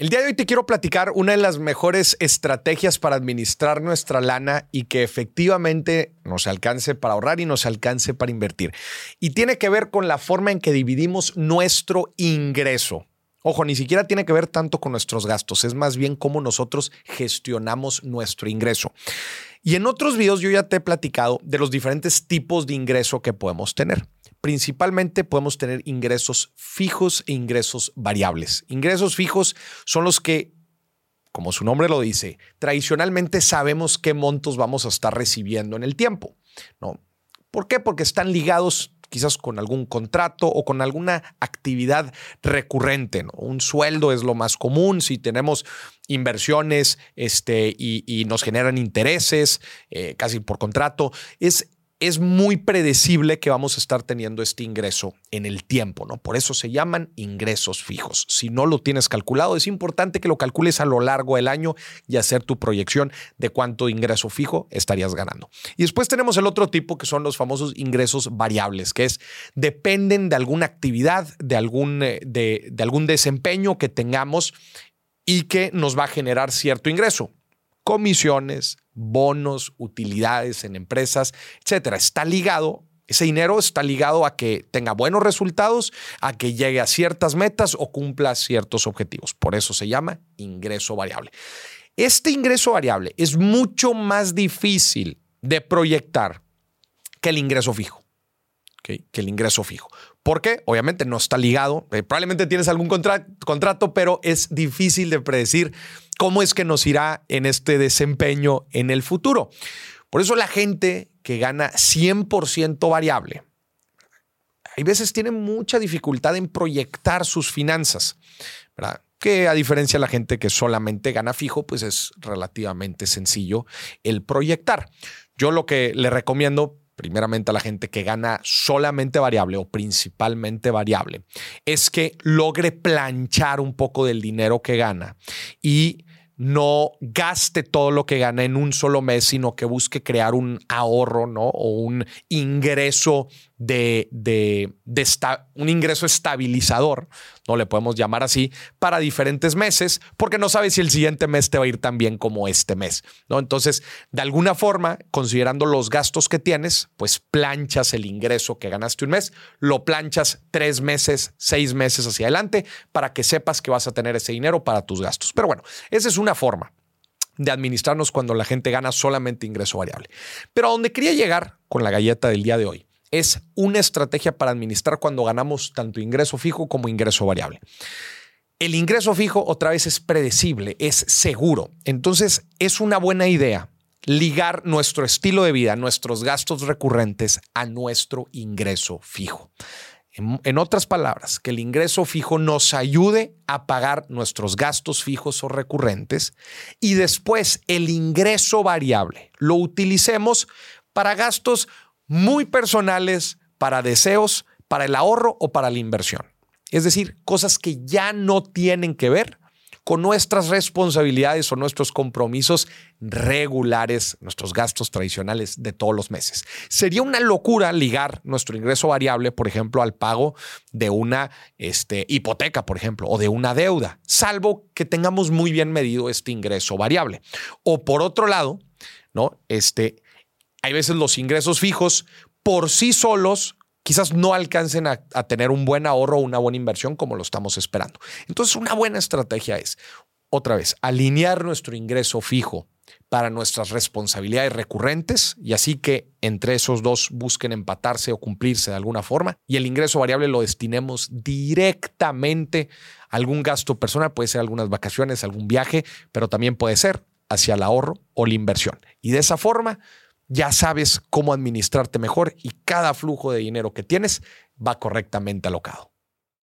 El día de hoy te quiero platicar una de las mejores estrategias para administrar nuestra lana y que efectivamente nos alcance para ahorrar y nos alcance para invertir. Y tiene que ver con la forma en que dividimos nuestro ingreso. Ojo, ni siquiera tiene que ver tanto con nuestros gastos, es más bien cómo nosotros gestionamos nuestro ingreso. Y en otros videos yo ya te he platicado de los diferentes tipos de ingreso que podemos tener principalmente podemos tener ingresos fijos e ingresos variables. Ingresos fijos son los que, como su nombre lo dice, tradicionalmente sabemos qué montos vamos a estar recibiendo en el tiempo. ¿no? ¿Por qué? Porque están ligados quizás con algún contrato o con alguna actividad recurrente. Un sueldo es lo más común. Si tenemos inversiones este, y, nos generan intereses eh, casi por contrato, es es muy predecible que vamos a estar teniendo este ingreso en el tiempo, ¿no? Por eso se llaman ingresos fijos. Si no lo tienes calculado, es importante que lo calcules a lo largo del año y hacer tu proyección de cuánto ingreso fijo estarías ganando. Y después tenemos el otro tipo que son los famosos ingresos variables, que es dependen de alguna actividad, de algún, eh, de, de algún desempeño que tengamos y que nos va a generar cierto ingreso comisiones, bonos, utilidades en empresas, etcétera. Está ligado ese dinero está ligado a que tenga buenos resultados, a que llegue a ciertas metas o cumpla ciertos objetivos. Por eso se llama ingreso variable. Este ingreso variable es mucho más difícil de proyectar que el ingreso fijo. Que el ingreso fijo. ¿Por qué? Obviamente no está ligado. Eh, probablemente tienes algún contrato, pero es difícil de predecir cómo es que nos irá en este desempeño en el futuro. Por eso la gente que gana 100% variable, hay veces tiene mucha dificultad en proyectar sus finanzas, que a diferencia de la gente que solamente gana fijo, pues es relativamente sencillo el proyectar. Yo lo que le recomiendo primeramente a la gente que gana solamente variable o principalmente variable, es que logre planchar un poco del dinero que gana y no gaste todo lo que gana en un solo mes, sino que busque crear un ahorro, ¿no? O un ingreso de, de, un ingreso estabilizador, no le podemos llamar así, para diferentes meses, porque no sabes si el siguiente mes te va a ir tan bien como este mes, ¿no? Entonces, de alguna forma, considerando los gastos que tienes, pues planchas el ingreso que ganaste un mes, lo planchas tres meses, seis meses hacia adelante, para que sepas que vas a tener ese dinero para tus gastos. Pero bueno, esa es una forma de administrarnos cuando la gente gana solamente ingreso variable. Pero a donde quería llegar con la galleta del día de hoy es una estrategia para administrar cuando ganamos tanto ingreso fijo como ingreso variable. El ingreso fijo otra vez es predecible, es seguro. Entonces es una buena idea ligar nuestro estilo de vida, nuestros gastos recurrentes a nuestro ingreso fijo. En, otras palabras, que el ingreso fijo nos ayude a pagar nuestros gastos fijos o recurrentes y después el ingreso variable lo utilicemos para gastos muy personales para deseos, para el ahorro o para la inversión. Es decir, cosas que ya no tienen que ver con nuestras responsabilidades o nuestros compromisos regulares, nuestros gastos tradicionales de todos los meses. Sería una locura ligar nuestro ingreso variable, por ejemplo, al pago de una este, hipoteca, por ejemplo, o de una deuda, salvo que tengamos muy bien medido este ingreso variable. O por otro lado, ¿no? Este, hay veces los ingresos fijos por sí solos quizás no alcancen a, tener un buen ahorro o una buena inversión como lo estamos esperando. Entonces, una buena estrategia es, otra vez, alinear nuestro ingreso fijo para nuestras responsabilidades recurrentes y así que entre esos dos busquen empatarse o cumplirse de alguna forma y el ingreso variable lo destinemos directamente a algún gasto personal, puede ser algunas vacaciones, algún viaje, pero también puede ser hacia el ahorro o la inversión. Y de esa forma ya sabes cómo administrarte mejor y cada flujo de dinero que tienes va correctamente alocado.